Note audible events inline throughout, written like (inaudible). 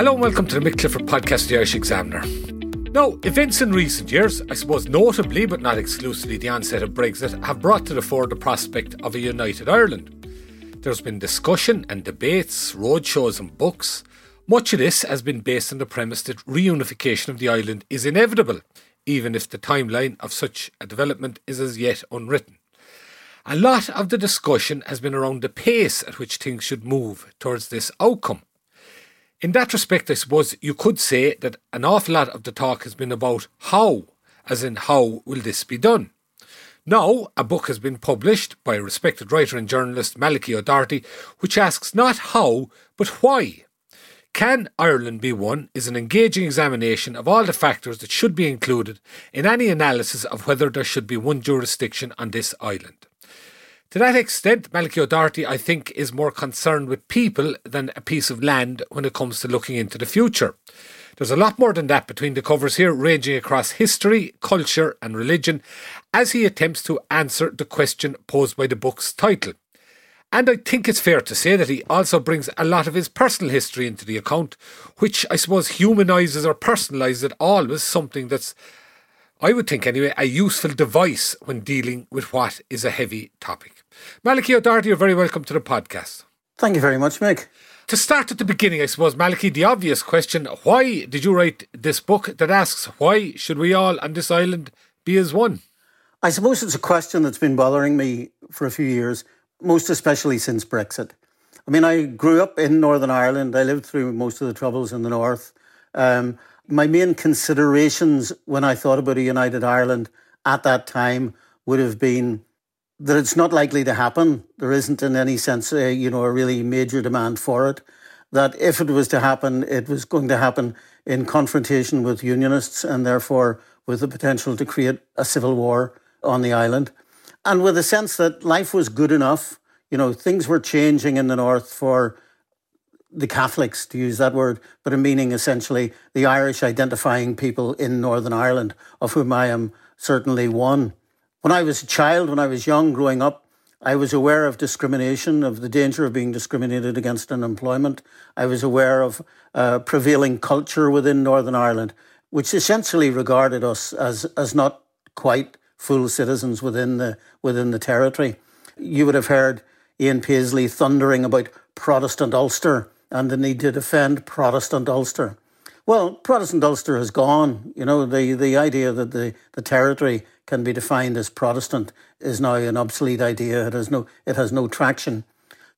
Hello and welcome to the Mick Clifford podcast, The Irish Examiner. Now, events in recent years, I suppose notably but not exclusively the onset of Brexit, have brought to the fore the prospect of a united Ireland. There's been discussion and debates, roadshows and books. Much of this has been based on the premise that reunification of the island is inevitable, even if the timeline of such a development is as yet unwritten. A lot of the discussion has been around the pace at which things should move towards this outcome. In that respect, I suppose you could say that an awful lot of the talk has been about how, as in how will this be done. Now, a book has been published by respected writer and journalist, Malachi O'Doherty, which asks not how, but why. Can Ireland be one is an engaging examination of all the factors that should be included in any analysis of whether there should be one jurisdiction on this island. To that extent, Malachi O'Doherty, I think, is more concerned with people than a piece of land when it comes to looking into the future. There's a lot more than that between the covers here, ranging across history, culture, and religion, as he attempts to answer the question posed by the book's title. And I think it's fair to say that he also brings a lot of his personal history into the account, which I suppose humanises or personalises it always something that's I would think anyway, a useful device when dealing with what is a heavy topic. Malachi O'Doherty, you're very welcome to the podcast. Thank you very much, Mick. To start at the beginning, I suppose, Malachi, the obvious question why did you write this book that asks why should we all on this island be as one? I suppose it's a question that's been bothering me for a few years, most especially since Brexit. I mean, I grew up in Northern Ireland. I lived through most of the troubles in the north. Um, my main considerations when I thought about a united Ireland at that time would have been that it's not likely to happen. There isn't, in any sense, a, you know, a really major demand for it. That if it was to happen, it was going to happen in confrontation with unionists and therefore with the potential to create a civil war on the island. And with a sense that life was good enough, you know, things were changing in the north for the Catholics, to use that word, but a meaning essentially the Irish identifying people in Northern Ireland, of whom I am certainly one. When I was a child, when I was young, growing up, I was aware of discrimination, of the danger of being discriminated against in employment. I was aware of uh, prevailing culture within Northern Ireland, which essentially regarded us as, as not quite full citizens within the, within the territory. You would have heard Ian Paisley thundering about Protestant Ulster and the need to defend Protestant Ulster. Well, Protestant Ulster has gone. You know, the, the idea that the, the territory can be defined as Protestant is now an obsolete idea. It has no, it has no traction.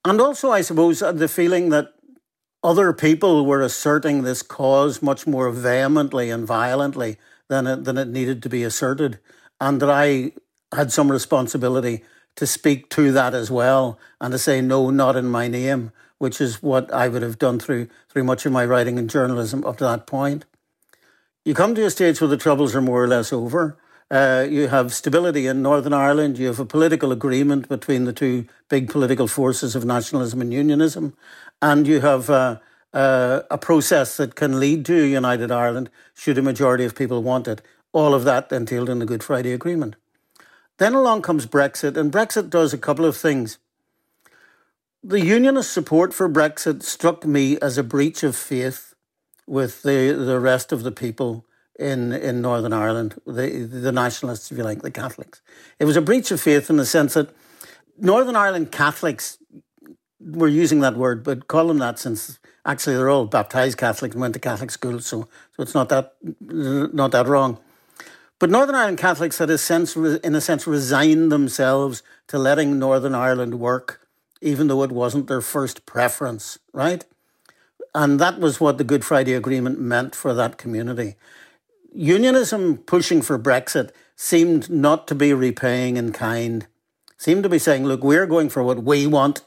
And also, I suppose, uh, the feeling that other people were asserting this cause much more vehemently and violently than it, than it needed to be asserted, and that I had some responsibility to speak to that as well and to say, no, not in my name which is what I would have done through through much of my writing and journalism up to that point. You come to a stage where the troubles are more or less over. Uh, you have stability in Northern Ireland. You have a political agreement between the two big political forces of nationalism and unionism, and you have uh, uh, a process that can lead to a united Ireland should a majority of people want it. All of that entailed in the Good Friday Agreement. Then along comes Brexit, and Brexit does a couple of things. The unionist support for Brexit struck me as a breach of faith with the, the rest of the people in, in Northern Ireland, the, the nationalists, if you like, the Catholics. It was a breach of faith in the sense that Northern Ireland Catholics were using that word, but call them that since actually they're all baptized Catholics and went to Catholic schools, so so it's not that not that wrong. But Northern Ireland Catholics had a sense, in a sense, resigned themselves to letting Northern Ireland work even though it wasn't their first preference, right? And that was what the Good Friday Agreement meant for that community. Unionism pushing for Brexit seemed not to be repaying in kind. seemed to be saying, look, we're going for what we want,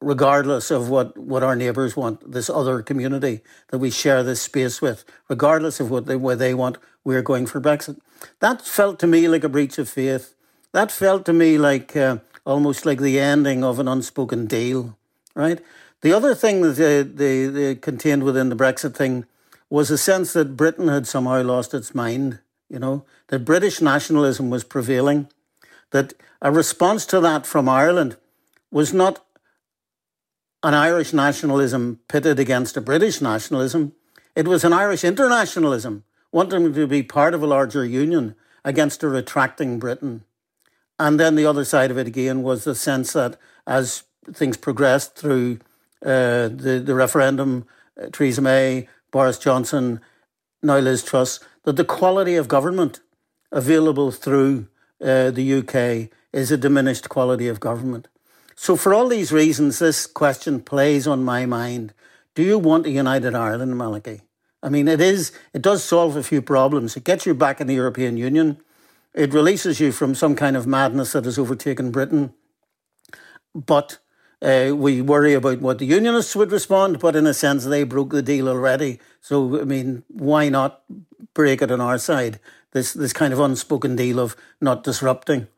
regardless of what, what our neighbours want, this other community that we share this space with, regardless of what they, what they want, we're going for Brexit. That felt to me like a breach of faith. That felt to me like uh, almost like the ending of an unspoken deal, right? The other thing that they, they, they contained within the Brexit thing was a sense that Britain had somehow lost its mind, you know, that British nationalism was prevailing, that a response to that from Ireland was not an Irish nationalism pitted against a British nationalism. It was an Irish internationalism, wanting to be part of a larger union against a retracting Britain. And then the other side of it again was the sense that as things progressed through uh, the, the referendum, uh, Theresa May, Boris Johnson, now Liz Truss, that the quality of government available through uh, the UK is a diminished quality of government. So, for all these reasons, this question plays on my mind. Do you want a united Ireland, Malachi? I mean, it is. It does solve a few problems. It gets you back in the European Union. It releases you from some kind of madness that has overtaken Britain. But uh, we worry about what the unionists would respond, but in a sense, they broke the deal already. So, I mean, why not break it on our side? This this kind of unspoken deal of not disrupting.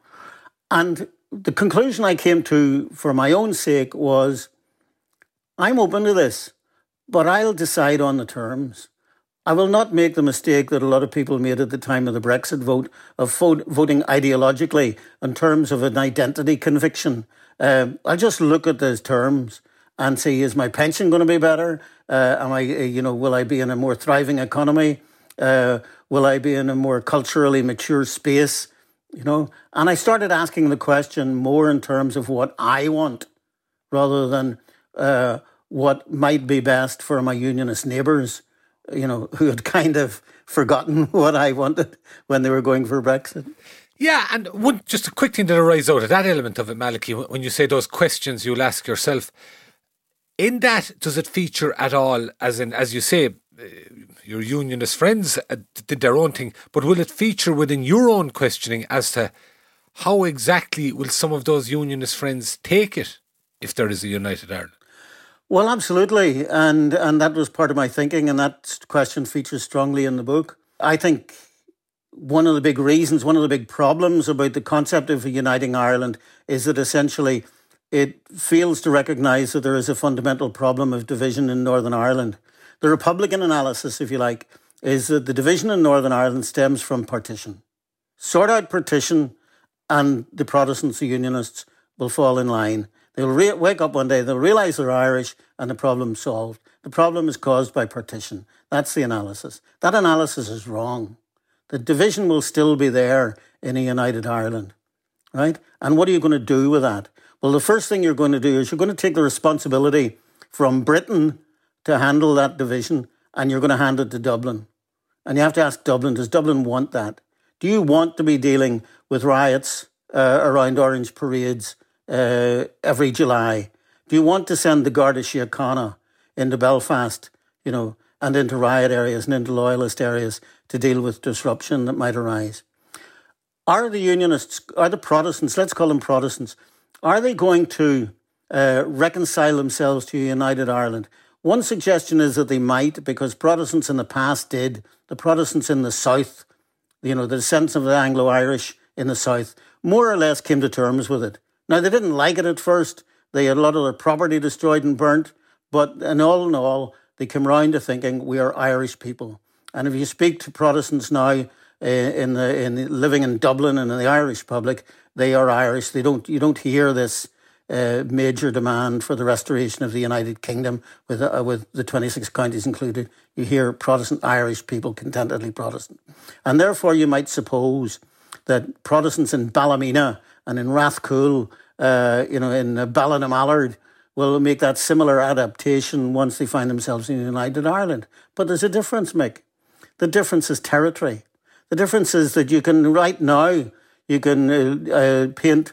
And the conclusion I came to for my own sake was, I'm open to this, but I'll decide on the terms. I will not make the mistake that a lot of people made at the time of the Brexit vote of voting ideologically in terms of an identity conviction um, I'll just look at those terms and see is my pension going to be better? Uh, am I, uh, you know, will I be in a more thriving economy? Uh, will I be in a more culturally mature space? You know, and I started asking the question more in terms of what I want rather than uh, what might be best for my unionist neighbours, you know, who had kind of forgotten (laughs) what I wanted when they were going for Brexit. Yeah, and one just a quick thing that arises out of that element of it, Malachi, when you say those questions you'll ask yourself, in that does it feature at all? As in, as you say, uh, your unionist friends uh, did their own thing, but will it feature within your own questioning as to how exactly will some of those unionist friends take it if there is a united Ireland? Well, absolutely, and and that was part of my thinking, and that question features strongly in the book. I think one of the big reasons, one of the big problems about the concept of uniting Ireland is that essentially it fails to recognise that there is a fundamental problem of division in Northern Ireland. The Republican analysis, if you like, is that the division in Northern Ireland stems from partition. Sort out partition, and the Protestants, the Unionists, will fall in line. They'll re- wake up one day, they'll realise they're Irish, and the problem's solved. The problem is caused by partition. That's the analysis. That analysis is wrong. The division will still be there in a united Ireland, right? And what are you going to do with that? Well, the first thing you're going to do is you're going to take the responsibility from Britain to handle that division and you're going to hand it to Dublin. And you have to ask Dublin, does Dublin want that? Do you want to be dealing with riots uh, around orange parades uh, every July? Do you want to send the Garda Síochána into Belfast, you know, and into riot areas and into loyalist areas to deal with disruption that might arise. Are the Unionists, are the Protestants, let's call them Protestants, are they going to uh, reconcile themselves to a united Ireland? One suggestion is that they might, because Protestants in the past did. The Protestants in the South, you know, the descendants of the Anglo Irish in the South, more or less came to terms with it. Now, they didn't like it at first. They had a lot of their property destroyed and burnt. But in all in all, they came round to thinking we are Irish people. And if you speak to Protestants now uh, in the in the, living in Dublin and in the Irish public, they are Irish. They don't you don't hear this uh, major demand for the restoration of the United Kingdom with uh, with the 26 counties included. You hear Protestant Irish people contentedly Protestant, and therefore you might suppose that Protestants in Ballymena and in Rathcoole, uh, you know, in Ballinamallard, will make that similar adaptation once they find themselves in United Ireland. But there's a difference, Mick. The difference is territory. The difference is that you can, right now, you can uh, uh, paint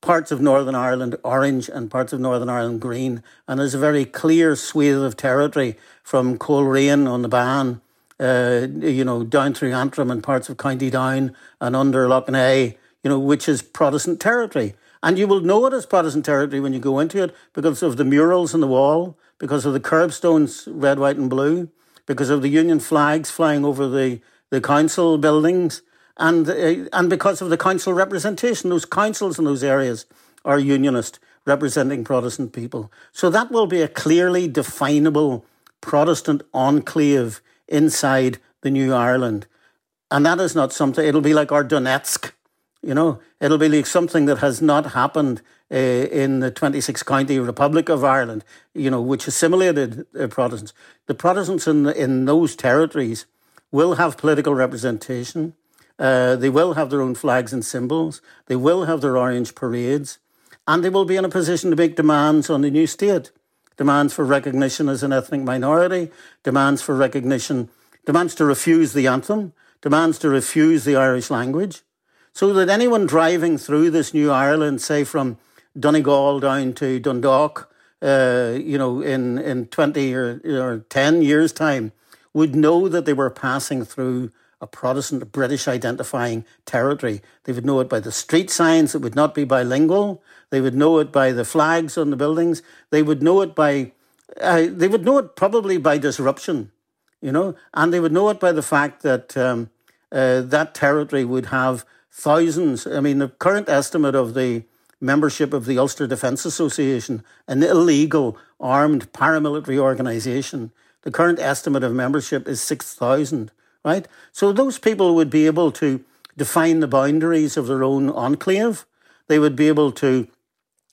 parts of Northern Ireland orange and parts of Northern Ireland green. And there's a very clear swathe of territory from Coleraine on the Bann, uh, you know, down through Antrim and parts of County Down and under Lough you know, which is Protestant territory. And you will know it as Protestant territory when you go into it because of the murals on the wall, because of the curbstones, red, white, and blue, because of the Union flags flying over the, the council buildings, and, uh, and because of the council representation. Those councils in those areas are unionist, representing Protestant people. So that will be a clearly definable Protestant enclave inside the New Ireland. And that is not something, it'll be like our Donetsk, you know, it'll be like something that has not happened uh, in the 26 county Republic of Ireland, you know, which assimilated uh, Protestants. The Protestants in, in those territories will have political representation. Uh, they will have their own flags and symbols. They will have their orange parades. And they will be in a position to make demands on the new state demands for recognition as an ethnic minority, demands for recognition, demands to refuse the anthem, demands to refuse the Irish language, so that anyone driving through this new Ireland, say from Donegal down to Dundalk, uh, you know, in, in 20 or, or 10 years' time, would know that they were passing through a Protestant British identifying territory. They would know it by the street signs, it would not be bilingual. They would know it by the flags on the buildings. They would know it by, uh, they would know it probably by disruption, you know, and they would know it by the fact that um, uh, that territory would have thousands. I mean, the current estimate of the membership of the Ulster Defence Association, an illegal armed paramilitary organisation, the current estimate of membership is 6,000, right? So those people would be able to define the boundaries of their own enclave. They would be able to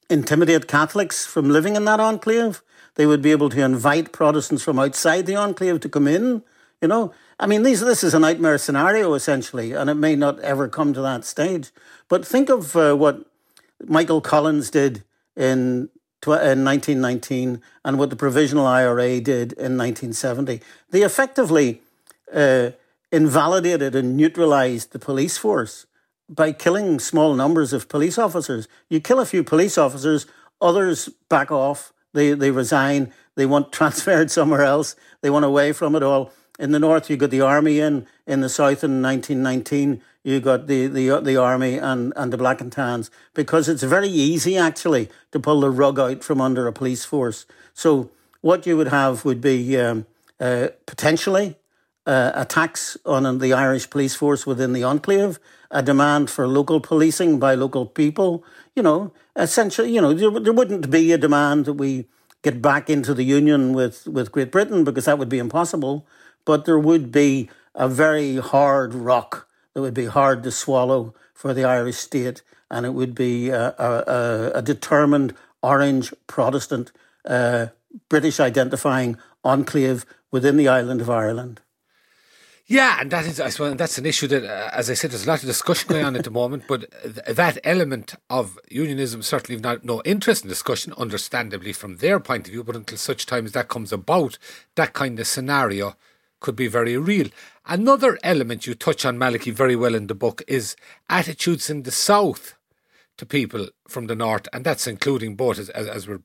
intimidate Catholics from living in that enclave. They would be able to invite Protestants from outside the enclave to come in. You know, I mean, these, this is a nightmare scenario essentially, and it may not ever come to that stage. But think of uh, what Michael Collins did in, in 1919 and what the Provisional IRA did in 1970. They effectively uh, invalidated and neutralized the police force by killing small numbers of police officers. You kill a few police officers, others back off, they, they resign, they want (laughs) transferred somewhere else, they want away from it all. In the north, you got the army in. In the south, in 1919, you got the, the, the army and, and the black and tans because it's very easy actually to pull the rug out from under a police force. So what you would have would be um, uh, potentially uh, attacks on the Irish police force within the enclave, a demand for local policing by local people. You know, essentially, you know, there, there wouldn't be a demand that we get back into the union with, with Great Britain because that would be impossible. But there would be a very hard rock that would be hard to swallow for the Irish state, and it would be a, a, a determined orange Protestant uh, British identifying enclave within the island of Ireland. Yeah, and that is, I suppose, that's an issue that, uh, as I said, there's a lot of discussion going on at the moment. But th- that element of unionism certainly not, no interest in discussion, understandably from their point of view. But until such time as that comes about, that kind of scenario could be very real. Another element you touch on, Malachi, very well in the book is attitudes in the south to people from the north, and that's including both as, as, as we're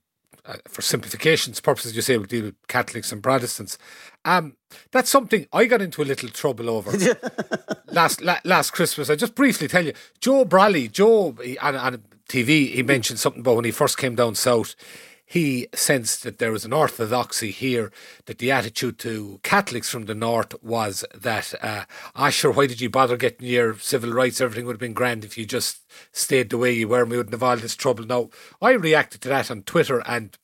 uh, for simplification's purposes, you say we deal with Catholics and Protestants. Um, that's something I got into a little trouble over (laughs) last la- last Christmas. I just briefly tell you, Joe Brolly, Joe he, on, on TV, he mentioned something about when he first came down south he sensed that there was an orthodoxy here, that the attitude to Catholics from the north was that, uh, ah, sure, why did you bother getting your civil rights? Everything would have been grand if you just stayed the way you were and we wouldn't have all this trouble. Now, I reacted to that on Twitter and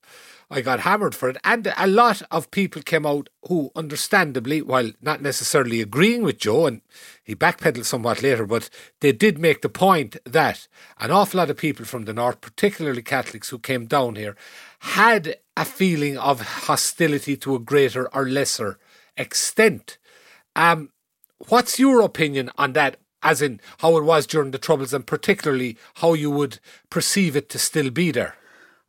I got hammered for it. And a lot of people came out who, understandably, while not necessarily agreeing with Joe, and he backpedaled somewhat later, but they did make the point that an awful lot of people from the north, particularly Catholics who came down here, had a feeling of hostility to a greater or lesser extent. Um, what's your opinion on that? As in how it was during the Troubles, and particularly how you would perceive it to still be there?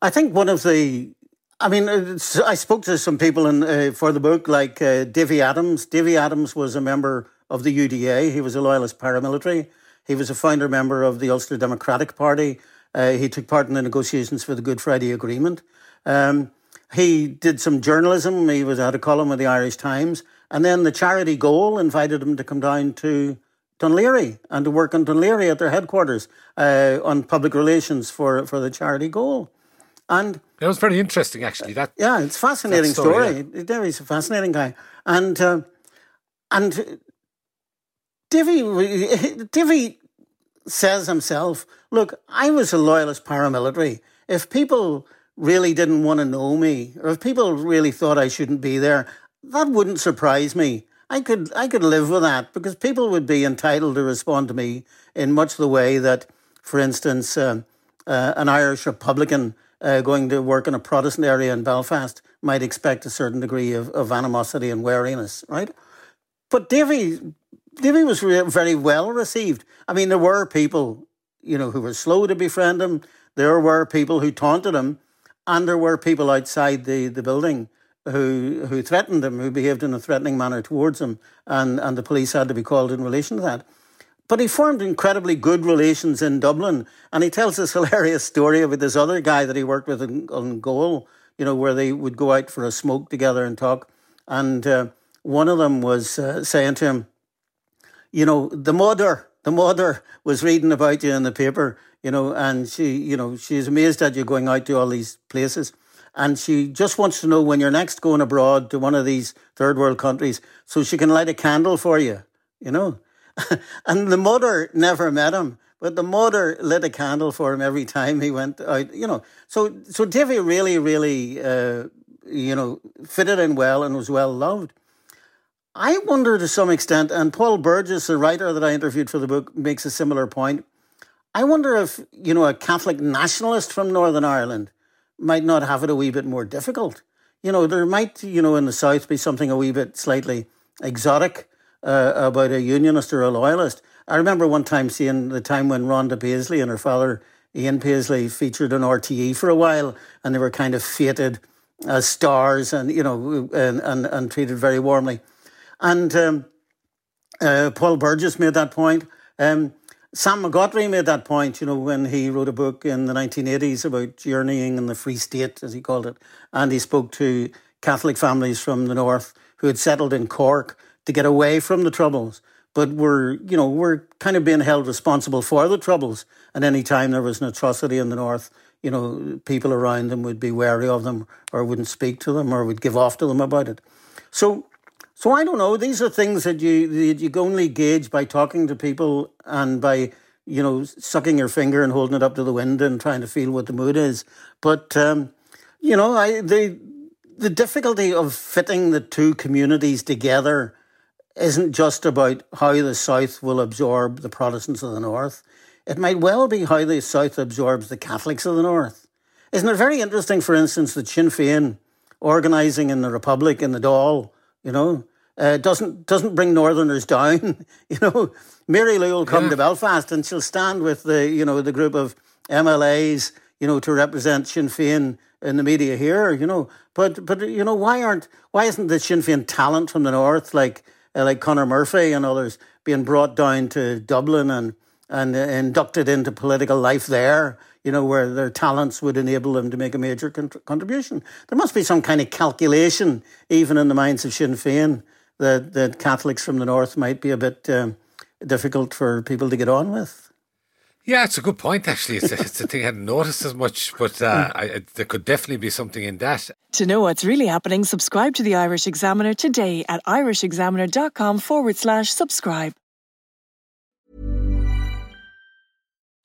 I think one of the I mean, I spoke to some people in, uh, for the book, like uh, Davy Adams. Davy Adams was a member of the UDA. He was a loyalist paramilitary. He was a founder member of the Ulster Democratic Party. Uh, he took part in the negotiations for the Good Friday Agreement. Um, he did some journalism. He was had a column with the Irish Times, and then the charity goal invited him to come down to Laoghaire and to work in Laoghaire at their headquarters uh, on public relations for, for the charity goal. And that was very interesting, actually. That yeah, it's a fascinating story. story. Yeah. He's a fascinating guy, and uh, and Davy Davy says himself, "Look, I was a loyalist paramilitary. If people really didn't want to know me, or if people really thought I shouldn't be there, that wouldn't surprise me. I could I could live with that because people would be entitled to respond to me in much the way that, for instance, uh, uh, an Irish Republican uh, going to work in a Protestant area in Belfast might expect a certain degree of, of animosity and wariness, right? But Davy, Davy was re- very well received. I mean, there were people, you know, who were slow to befriend him. There were people who taunted him, and there were people outside the, the building who who threatened him, who behaved in a threatening manner towards him, and, and the police had to be called in relation to that. But he formed incredibly good relations in Dublin, and he tells this (laughs) hilarious story about this other guy that he worked with in, on Goal, you know, where they would go out for a smoke together and talk. And uh, one of them was uh, saying to him, you know, the mother, the mother was reading about you in the paper, you know, and she, you know, she's amazed at you going out to all these places. And she just wants to know when you're next going abroad to one of these third world countries so she can light a candle for you, you know. (laughs) and the mother never met him, but the mother lit a candle for him every time he went out. You know, so so Davy really, really, uh, you know, fitted in well and was well loved. I wonder to some extent, and Paul Burgess, the writer that I interviewed for the book, makes a similar point. I wonder if you know a Catholic nationalist from Northern Ireland might not have it a wee bit more difficult. You know, there might, you know, in the south be something a wee bit slightly exotic uh, about a unionist or a loyalist. I remember one time seeing the time when Rhonda Paisley and her father Ian Paisley featured on RTE for a while, and they were kind of feted as stars, and you know, and and, and treated very warmly. And um, uh, Paul Burgess made that point. Um, Sam McAughtry made that point, you know, when he wrote a book in the 1980s about journeying in the Free State, as he called it, and he spoke to Catholic families from the north who had settled in Cork to get away from the troubles, but were, you know, were kind of being held responsible for the troubles. And any time there was an atrocity in the north, you know, people around them would be wary of them or wouldn't speak to them or would give off to them about it. So, so I don't know. These are things that you that you only gauge by talking to people and by you know sucking your finger and holding it up to the wind and trying to feel what the mood is. But um, you know, I the the difficulty of fitting the two communities together isn't just about how the South will absorb the Protestants of the North. It might well be how the South absorbs the Catholics of the North. Isn't it very interesting, for instance, that Sinn Féin organising in the Republic in the Dáil, you know, uh, doesn't doesn't bring Northerners down. (laughs) you know, Mary Lou will come yeah. to Belfast and she'll stand with the you know the group of MLAs, you know, to represent Sinn Féin in the media here. You know, but but you know why aren't why isn't the Sinn Féin talent from the north like uh, like Conor Murphy and others being brought down to Dublin and and uh, inducted into political life there, you know, where their talents would enable them to make a major con- contribution. There must be some kind of calculation, even in the minds of Sinn Féin, that, that Catholics from the North might be a bit um, difficult for people to get on with. Yeah, it's a good point. Actually, it's a, it's a thing I hadn't noticed as much, but uh, I, there could definitely be something in that. To know what's really happening, subscribe to the Irish Examiner today at irishexaminer.com forward slash subscribe.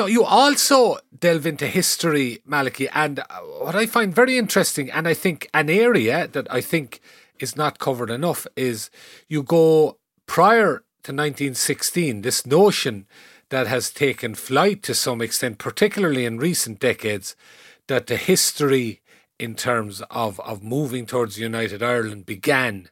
No, you also delve into history, Malachi, and uh, what I find very interesting, and I think an area that I think is not covered enough, is you go prior to 1916, this notion that has taken flight to some extent, particularly in recent decades, that the history in terms of, of moving towards United Ireland began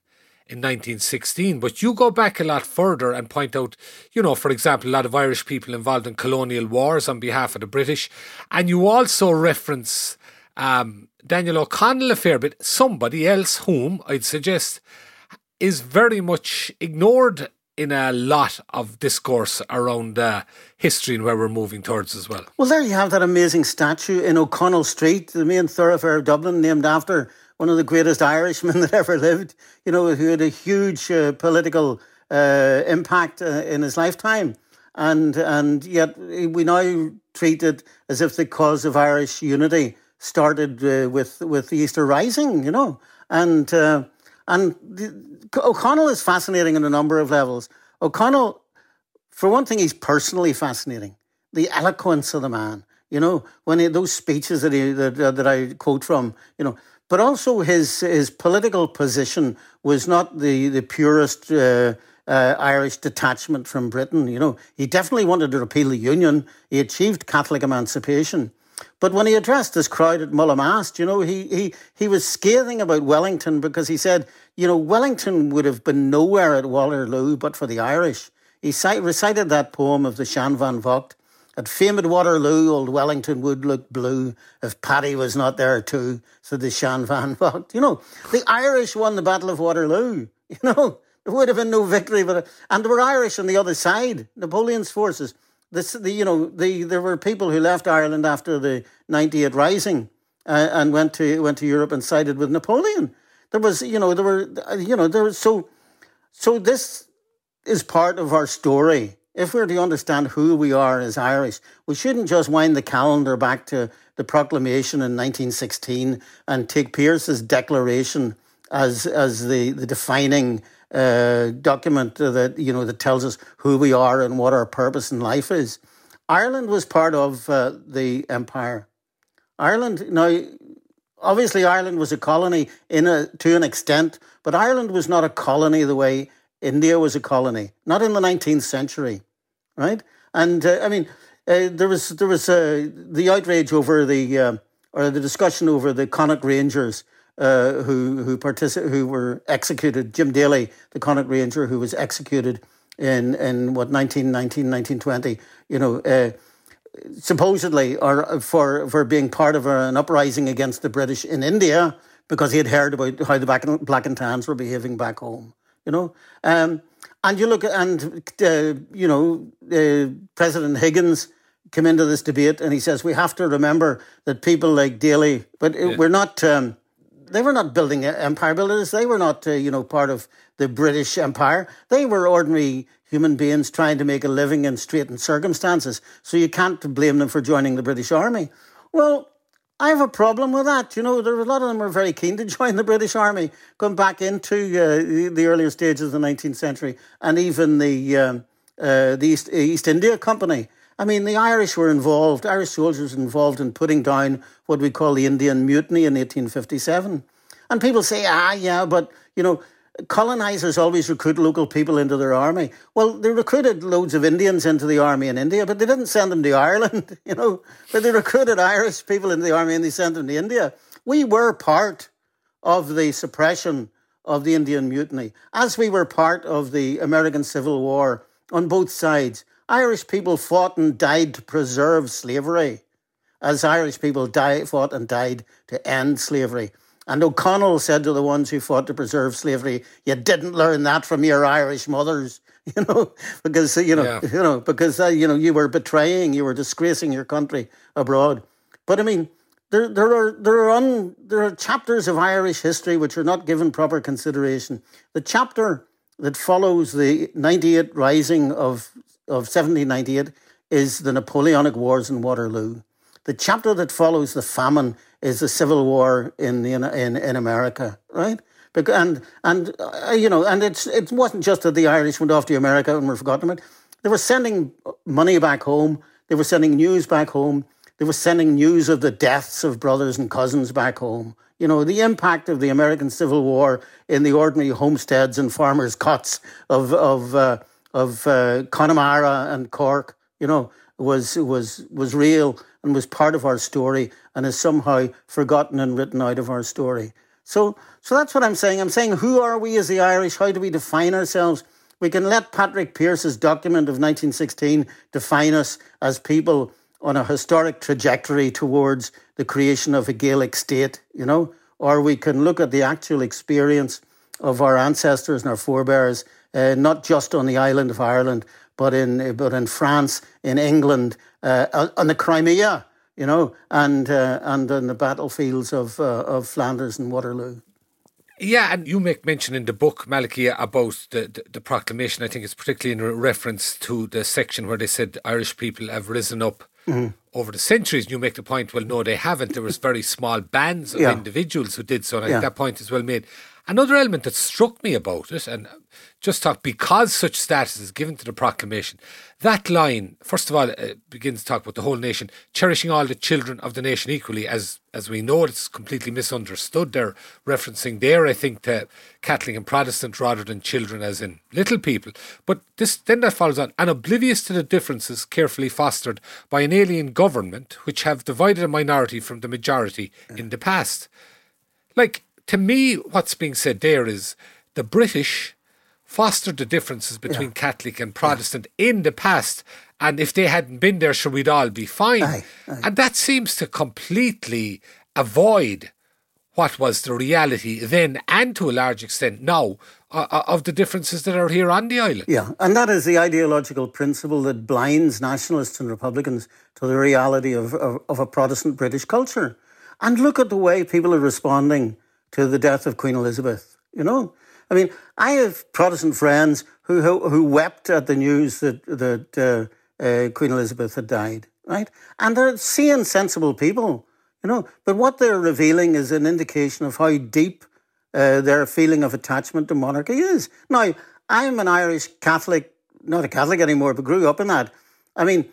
in 1916. But you go back a lot further and point out, you know, for example, a lot of Irish people involved in colonial wars on behalf of the British. And you also reference um, Daniel O'Connell a fair bit, somebody else whom I'd suggest is very much ignored in a lot of discourse around uh, history and where we're moving towards as well. Well, there you have that amazing statue in O'Connell Street, the main thoroughfare of Dublin, named after one of the greatest Irishmen (laughs) that ever lived, you know, who had a huge uh, political uh, impact uh, in his lifetime. And, and yet we now treat it as if the cause of Irish unity started uh, with, with the Easter Rising, you know. And, uh, and O'Connell is fascinating on a number of levels. O'Connell, for one thing, he's personally fascinating. The eloquence of the man, you know, when he, those speeches that he that, that I quote from, you know, but also his his political position was not the the purest uh, uh, Irish detachment from Britain. You know, he definitely wanted to repeal the Union. He achieved Catholic emancipation. But when he addressed this crowd at Mullaghmast, you know, he, he, he was scathing about Wellington because he said, you know, Wellington would have been nowhere at Waterloo but for the Irish. He cite, recited that poem of the Shan van Vocht at famed Waterloo, old Wellington would look blue if Paddy was not there too, said the Shan Van Vocht. You know, the Irish won the Battle of Waterloo. (laughs) You know, there would have been no victory, but and there were Irish on the other side, Napoleon's forces. This, the, you know, the, there were people who left Ireland after the 98 Rising uh, and went to went to Europe and sided with Napoleon. There was, you know, there were, you know, there was so, so this is part of our story if we're to understand who we are as Irish, we shouldn't just wind the calendar back to the proclamation in 1916 and take Pearse's declaration as as the, the defining uh, document that you know that tells us who we are and what our purpose in life is. Ireland was part of uh, the empire. Ireland now, obviously, Ireland was a colony in a to an extent, but Ireland was not a colony the way India was a colony, not in the 19th century right? And uh, I mean, uh, there was there was uh, the outrage over the or the discussion over the Connacht Rangers uh, who who particip- who were executed. Jim Daly, the Connacht Ranger, who was executed in in what 1919, 1920, You know. Uh, supposedly, or for for being part of an uprising against the British in India, because he had heard about how the black and, black and tans were behaving back home. You know, um, and you look at, and, uh, you know, uh, President Higgins came into this debate and he says, we have to remember that people like Daly, but yeah. we're not, um, they were not building empire builders. They were not, uh, you know, part of the British Empire. They were ordinary human beings trying to make a living in straitened circumstances. So you can't blame them for joining the British Army. Well, I have a problem with that. You know, there were a lot of them were very keen to (laughs) join the British Army, going back into uh, the earlier stages of the 19th century, and even the um, uh, the East, East India Company. I mean, the Irish were involved. Irish soldiers involved in putting down what we call the Indian Mutiny in 1857. And people say, ah, yeah, but you know, colonizers always recruit local people into their army. Well, they recruited loads of Indians into the army in India, but they didn't send them to Ireland, (laughs) you know. But they recruited Irish people into the army and they sent them to India. We were part of the suppression of the Indian Mutiny, as we were part of the American Civil War on both sides. Irish people fought and died to preserve slavery, as Irish people died, fought and died to end slavery. And O'Connell said to the ones who fought to preserve slavery, "You didn't learn that from your Irish mothers, (laughs) you know, because you know, yeah. you know, because uh, you know you were betraying, you were disgracing your country abroad." But I mean, there there are there are un, there are chapters of Irish history which are not given proper consideration. The chapter that follows the 98 rising of of 1798 is the Napoleonic Wars in Waterloo. The chapter that follows the famine is the civil war in the, in in America, right? And and uh, you know, and it's it wasn't just that the Irish went off to America and were forgotten about. They were sending money back home. They were sending news back home. They were sending news of the deaths of brothers and cousins back home. You know, the impact of the American Civil War in the ordinary homesteads and farmers' cots of of uh, of uh, Connemara and Cork. You know, was was was real and was part of our story and is somehow forgotten and written out of our story. So so that's what I'm saying. I'm saying who are we as the Irish? How do we define ourselves? We can let Patrick Pearse's document of 1916 define us as people on a historic trajectory towards the creation of a Gaelic state, you know, or we can look at the actual experience of our ancestors and our forebears, uh, not just on the island of Ireland, but in but in France, in England, uh, on the Crimea, you know, and uh, and on the battlefields of uh, of Flanders and Waterloo. Yeah, and you make mention in the book, Malachi, about the, the, the, proclamation. I think it's particularly in reference to the section where they said Irish people have risen up mm-hmm. over the centuries. And you make the point, well, no, they haven't. There was very small bands of yeah. individuals who did so. And I yeah. think that point is well made. Another element that struck me about it, and just talk because such status is given to the proclamation, that line, first of all, uh, begins to talk about the whole nation, cherishing all the children of the nation equally. As as we know, it's completely misunderstood. They're referencing there, I think, to Catholic and Protestant rather than children as in little people. But this then that follows on, and oblivious to the differences carefully fostered by an alien government which have divided a minority from the majority in the past. Like to me, what's being said there is the British fostered the differences between yeah. Catholic and Protestant yeah. in the past. And if they hadn't been there, sure, we'd all be fine. Aye, aye. And that seems to completely avoid what was the reality then and to a large extent now uh, uh, of the differences that are here on the island. Yeah, and that is the ideological principle that blinds nationalists and Republicans to the reality of, of, of a Protestant British culture. And look at the way people are responding to the death of Queen Elizabeth. You know, I mean, I have Protestant friends who who, who wept at the news that that uh, uh, Queen Elizabeth had died, right? And they're seeing sensible people, you know. But what they're revealing is an indication of how deep uh, their feeling of attachment to monarchy is. Now, I'm an Irish Catholic, not a Catholic anymore, but grew up in that. I mean,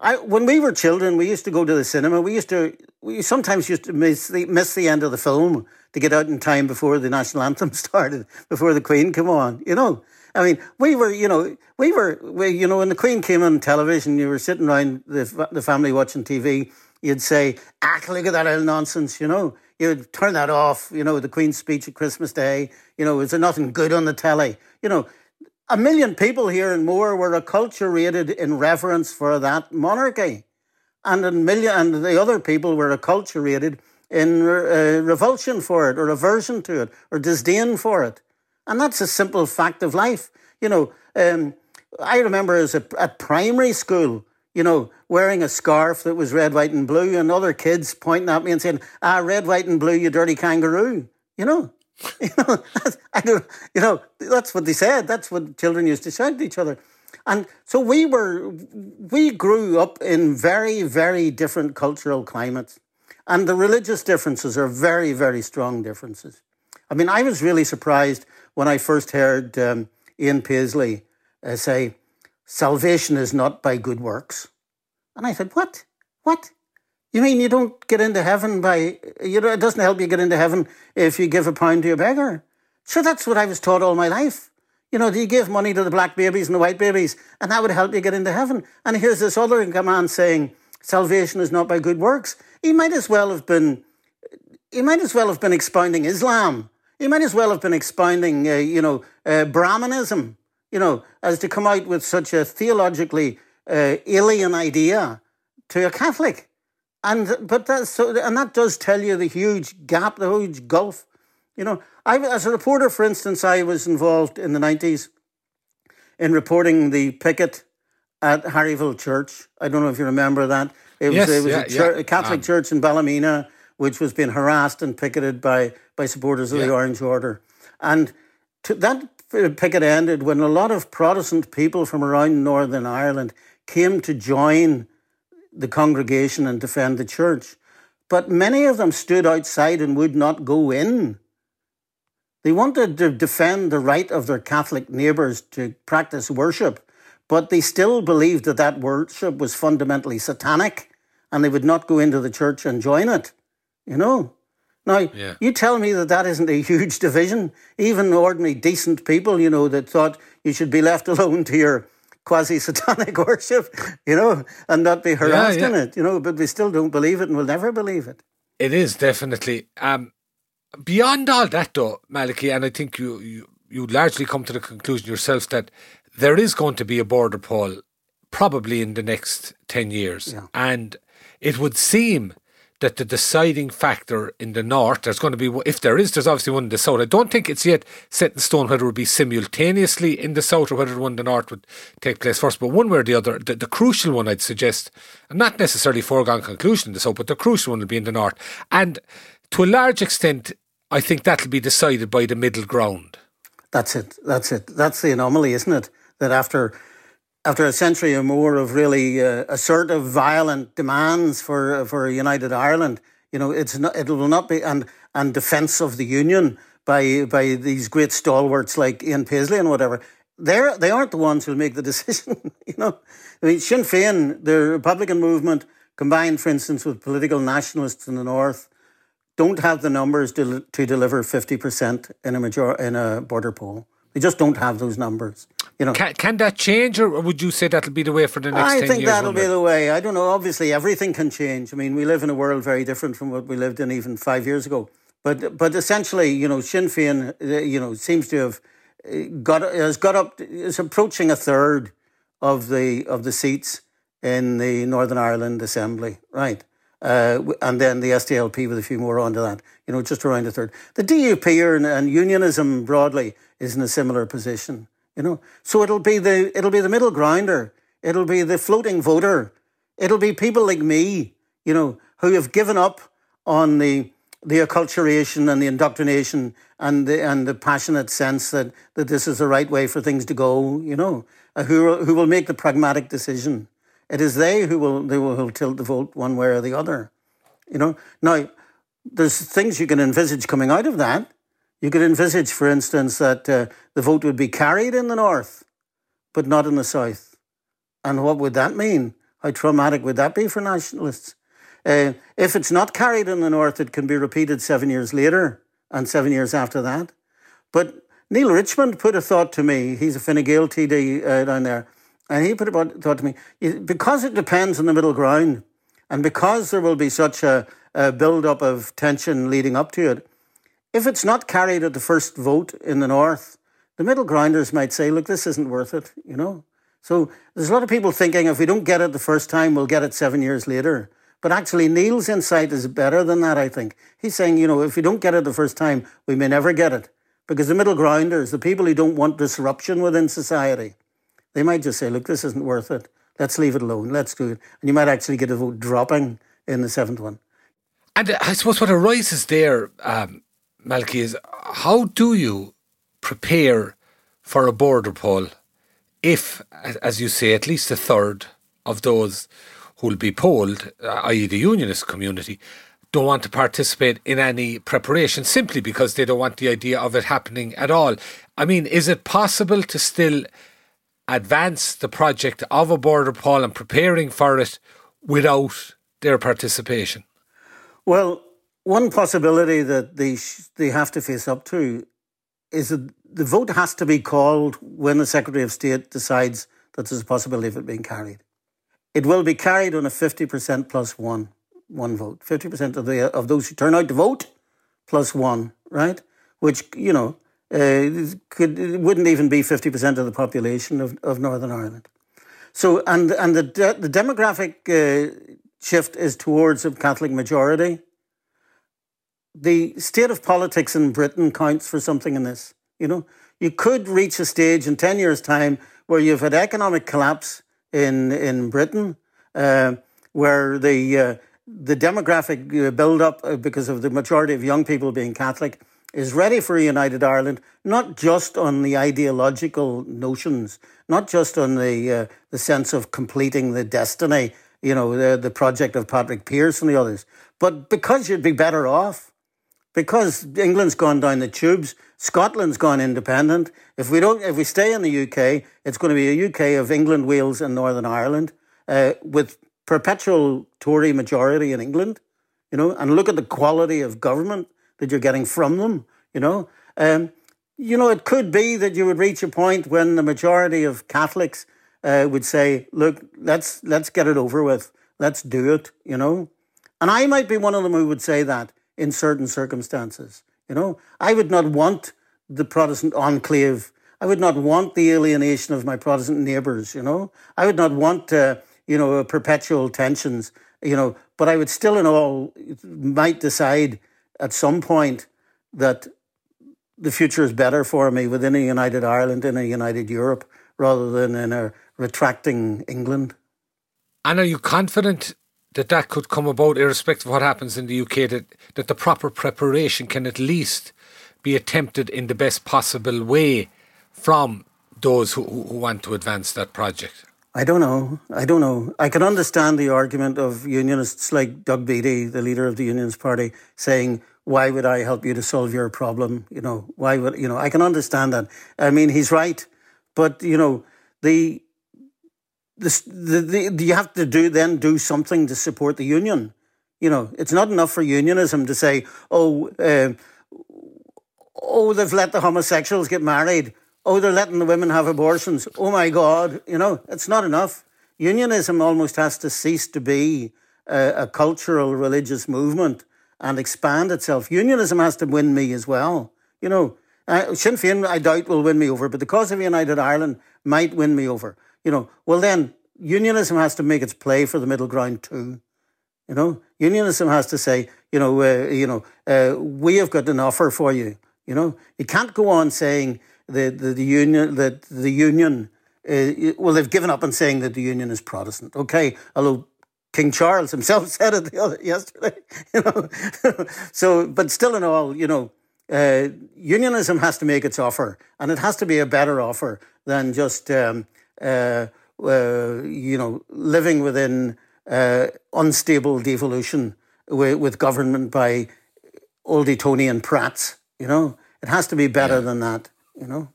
I, when we were children, we used to go to the cinema. We used to, we sometimes used to miss the, miss the end of the film to get out in time before the national (laughs) anthem started, before the Queen came on. You know, I mean, we were, you know, we were, we, you know, when the Queen came on television, you were sitting around the the family watching TV. You'd say, "Ah, look at that old nonsense," you know. You'd turn that off. You know, the Queen's speech at Christmas Day. You know, is there nothing good on the telly? You know, a million people here and more were acculturated in reverence for that monarchy. And a million, and the other people were acculturated in uh, revulsion for it, or aversion to it, or disdain for it. And that's a simple fact of life. You know, um, I remember as a, at primary school, you know, wearing a scarf that was red, white, and blue, and other kids pointing at me and saying, "Ah, red, white, and blue, you dirty kangaroo." You know, (laughs) You know, I don't, you know, that's what they said. That's what children used to shout at each other. And so we were, we grew up in very, very different cultural climates. And the religious differences are very, very strong differences. I mean, I was really surprised when I first heard um, Ian Paisley uh, say, salvation is not by good works. And I said, what? What? You mean you don't get into heaven by, you know, it doesn't help you get into heaven if you give a pound to a beggar? Sure, that's what I was taught all my life. You know, do you give money to the black babies and the white babies, and that would help you get into heaven? And here's this other command saying, salvation is not by good works. He might as well have been, he might as well have been expounding Islam. He might as well have been expounding, uh, you know, uh, Brahmanism, you know, as to come out with such a theologically uh, alien idea to a Catholic. And but that's so, and that does tell you the huge gap, the huge gulf. You know, I as a reporter, for instance, I was involved in the nineties in reporting the picket at Harryville Church. I don't know if you remember that. It was, yes, it was yeah, a, church, yeah. a Catholic um, church in Ballymena, which was being harassed and picketed by by supporters of yeah. the Orange Order, and to, that picket ended when a lot of Protestant people from around Northern Ireland came to join the congregation and defend the church. But many of them stood outside and would not go in. They wanted to defend the right of their Catholic neighbours to practice worship, but they still believed that that worship was fundamentally satanic and they would not go into the church and join it. You know? Now, yeah. you tell me that that isn't a huge division. Even ordinary decent people, you know, that thought you should be left alone to your quasi satanic (laughs) worship, you know, and not be harassed yeah, yeah. in it, you know, but we still don't believe it and we'll never believe it. It is definitely. Um, beyond all that, though, Malachi, and I think you, you, you largely come to the conclusion yourself that there is going to be a border poll probably in the next 10 years. Yeah. And it would seem that the deciding factor in the north, there's going to be, if there is, there's obviously one in the south. I don't think it's yet set in stone whether it would be simultaneously in the south or whether the one in the north would take place first. But one way or the other, the, the crucial one I'd suggest, and not necessarily foregone conclusion in the south, but the crucial one will be in the north. And to a large extent, I think that'll be decided by the middle ground. That's it. That's it. That's the anomaly, isn't it? That after after a century or more of really uh, assertive, violent demands for for a united Ireland, you know, it's not, it will not be and and defence of the union by by these great stalwarts like Ian Paisley and whatever. They're they aren't the ones who'll make the (laughs) decision. you know, I mean, Sinn Féin, the Republican movement, combined, for instance, with political nationalists in the north, don't have the numbers to, to deliver fifty percent in a major in a border poll. They just don't have those numbers. You know, can, can that change, or would you say that'll be the way for the next? I think years, that'll be the way. I don't know. Obviously, everything can change. I mean, we live in a world very different from what we lived in even five years ago. But but essentially, you know, Sinn Féin, uh, you know, seems to have uh, got has got up is approaching a third of the of the seats in the Northern Ireland Assembly, right? Uh, and then the SDLP with a few more onto that, you know, just around a third. The DUP and, and unionism broadly is in a similar position, you know. So it'll be the it'll be the middle grounder. It'll be the floating voter. It'll be people like me, you know, who have given up on the the acculturation and the indoctrination and the and the passionate sense that, that this is the right way for things to go, you know, uh, who who will make the pragmatic decision. It is they who will will tilt the vote one way or the other. You know. Now, there's things you can envisage coming out of that. You could envisage, for instance, that uh, the vote would be carried in the north, but not in the south. And what would that mean? How traumatic would that be for nationalists? Uh, if it's not carried in the north, it can be repeated seven years later and seven years after that. But Neale Richmond put a thought to me. He's a Fine Gael TD uh, down there. And he put a thought to me, because it depends on the middle ground, and because there will be such a, a build up of tension leading up to it, if it's not carried at the first vote in the north, the middle grounders might say, look, this isn't worth it, you know? So there's a lot of people thinking if we don't get it the first time, we'll get it seven years later. But actually, Neale's insight is better than that, I think. He's saying, you know, if we don't get it the first time, we may never get it. Because the middle grounders, the people who don't want disruption within society, they might just say, look, this isn't worth it. Let's leave it alone. Let's do it. And you might actually get a vote dropping in the seventh one. And uh, I suppose what arises there, um, Malachi, is how do you prepare for a border poll if, as you say, at least a third of those who will be polled, uh, i.e., the unionist community, don't want to participate in any preparation simply because they don't want the idea of it happening at all. I mean, is it possible to still advance the project of a border poll and preparing for it without their participation? Well, one possibility that they sh- they have to face up to is that the vote has to be called when the Secretary of State decides that there's a possibility of it being carried. It will be carried on a 50% plus one, one vote. 50% of, the, of those who turn out to vote plus one, right? Which, you know, uh, could wouldn't even be 50% of the population of, of Northern Ireland. So, and, and the, de- the demographic uh, shift is towards a Catholic majority. The state of politics in Britain counts for something in this. You know, you could reach a stage in 10 years' time where you've had economic collapse in, in Britain, uh, where the, uh, the demographic uh, build up because of the majority of young people being Catholic is ready for a united Ireland, not just on the ideological notions, not just on the uh, the sense of completing the destiny, you know, the, the project of Patrick Pearse and the others, but because you'd be better off, because England's gone down the tubes, Scotland's gone independent. If we don't, if we stay in the UK, it's going to be a UK of England, Wales, and Northern Ireland, uh, with perpetual Tory majority in England. You know, and look at the quality of government that you're getting from them, you know. Um, you know, it could be that you would reach a point when the majority of Catholics uh, would say, "Look, let's let's get it over with. Let's do it." You know, and I might be one of them who would say that in certain circumstances. You know, I would not want the Protestant enclave. I would not want the alienation of my Protestant neighbours. You know, I would not want uh, you know perpetual tensions. You know, but I would still, in all, might decide at some point that the future is better for me within a united Ireland, in a united Europe, rather than in a retracting England. And are you confident that that could come about, irrespective of what happens in the UK, that, that the proper preparation can at least be attempted in the best possible way from those who, who want to advance that project? I don't know. I don't know. I can understand the argument of unionists like Doug Beattie, the leader of the Unionist Party, saying, why would I help you to solve your problem? You know, why would, you know, I can understand that. I mean, he's right. But, you know, the, the, the, the you have to do then do something to support the union. You know, it's not enough for unionism to say, oh, uh, oh, they've let the homosexuals get married. Oh, they're letting the women have abortions. Oh my God, you know, it's not enough. Unionism almost has to cease to be a, a cultural religious movement and expand itself. Unionism has to win me as well. You know, uh, Sinn Féin, I doubt, will win me over, but the cause of United Ireland might win me over. You know, well then, unionism has to make its play for the middle ground too. You know, unionism has to say, you know, uh, you know, uh, we have got an offer for you. You know, you can't go on saying the the, the union that the union. Uh, well, they've given up on saying that the union is Protestant. Okay, although King Charles himself (laughs) said it the other yesterday. (laughs) You know, so but still in all, you know, uh, unionism has to make its offer, and it has to be a better offer than just um, uh, uh, you know living within uh, unstable devolution with, with, government by old Etonian prats. You know, it has to be better yeah. than that. You know.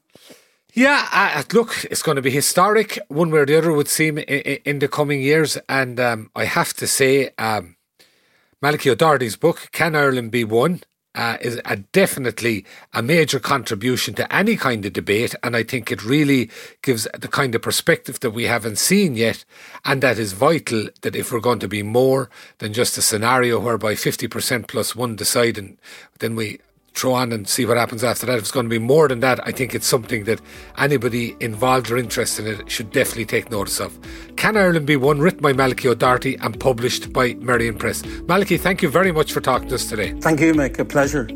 Yeah, uh, look, it's going to be historic one way or the other, would seem, in, in the coming years. And um, I have to say, um, Malachi O'Doherty's book, Can Ireland Be One? Uh, is a definitely a major contribution to any kind of debate, and I think it really gives the kind of perspective that we haven't seen yet, and that is vital. That if we're going to be more than just a scenario whereby fifty percent plus one decide, and then we throw on and see what happens after that. If it's going to be more than that, I think it's something that anybody involved or interested in it should definitely take notice of. Can Ireland Be One, written by Malachi O'Doherty and published by Merrion Press. Malachi, thank you very much for talking to us today. Thank you, Mick. A pleasure.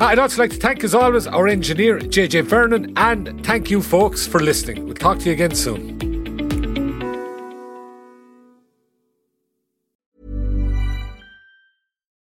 Uh, I'd also like to thank, as always, our engineer, JJ Vernon, and thank you, folks, for listening. We'll talk to you again soon.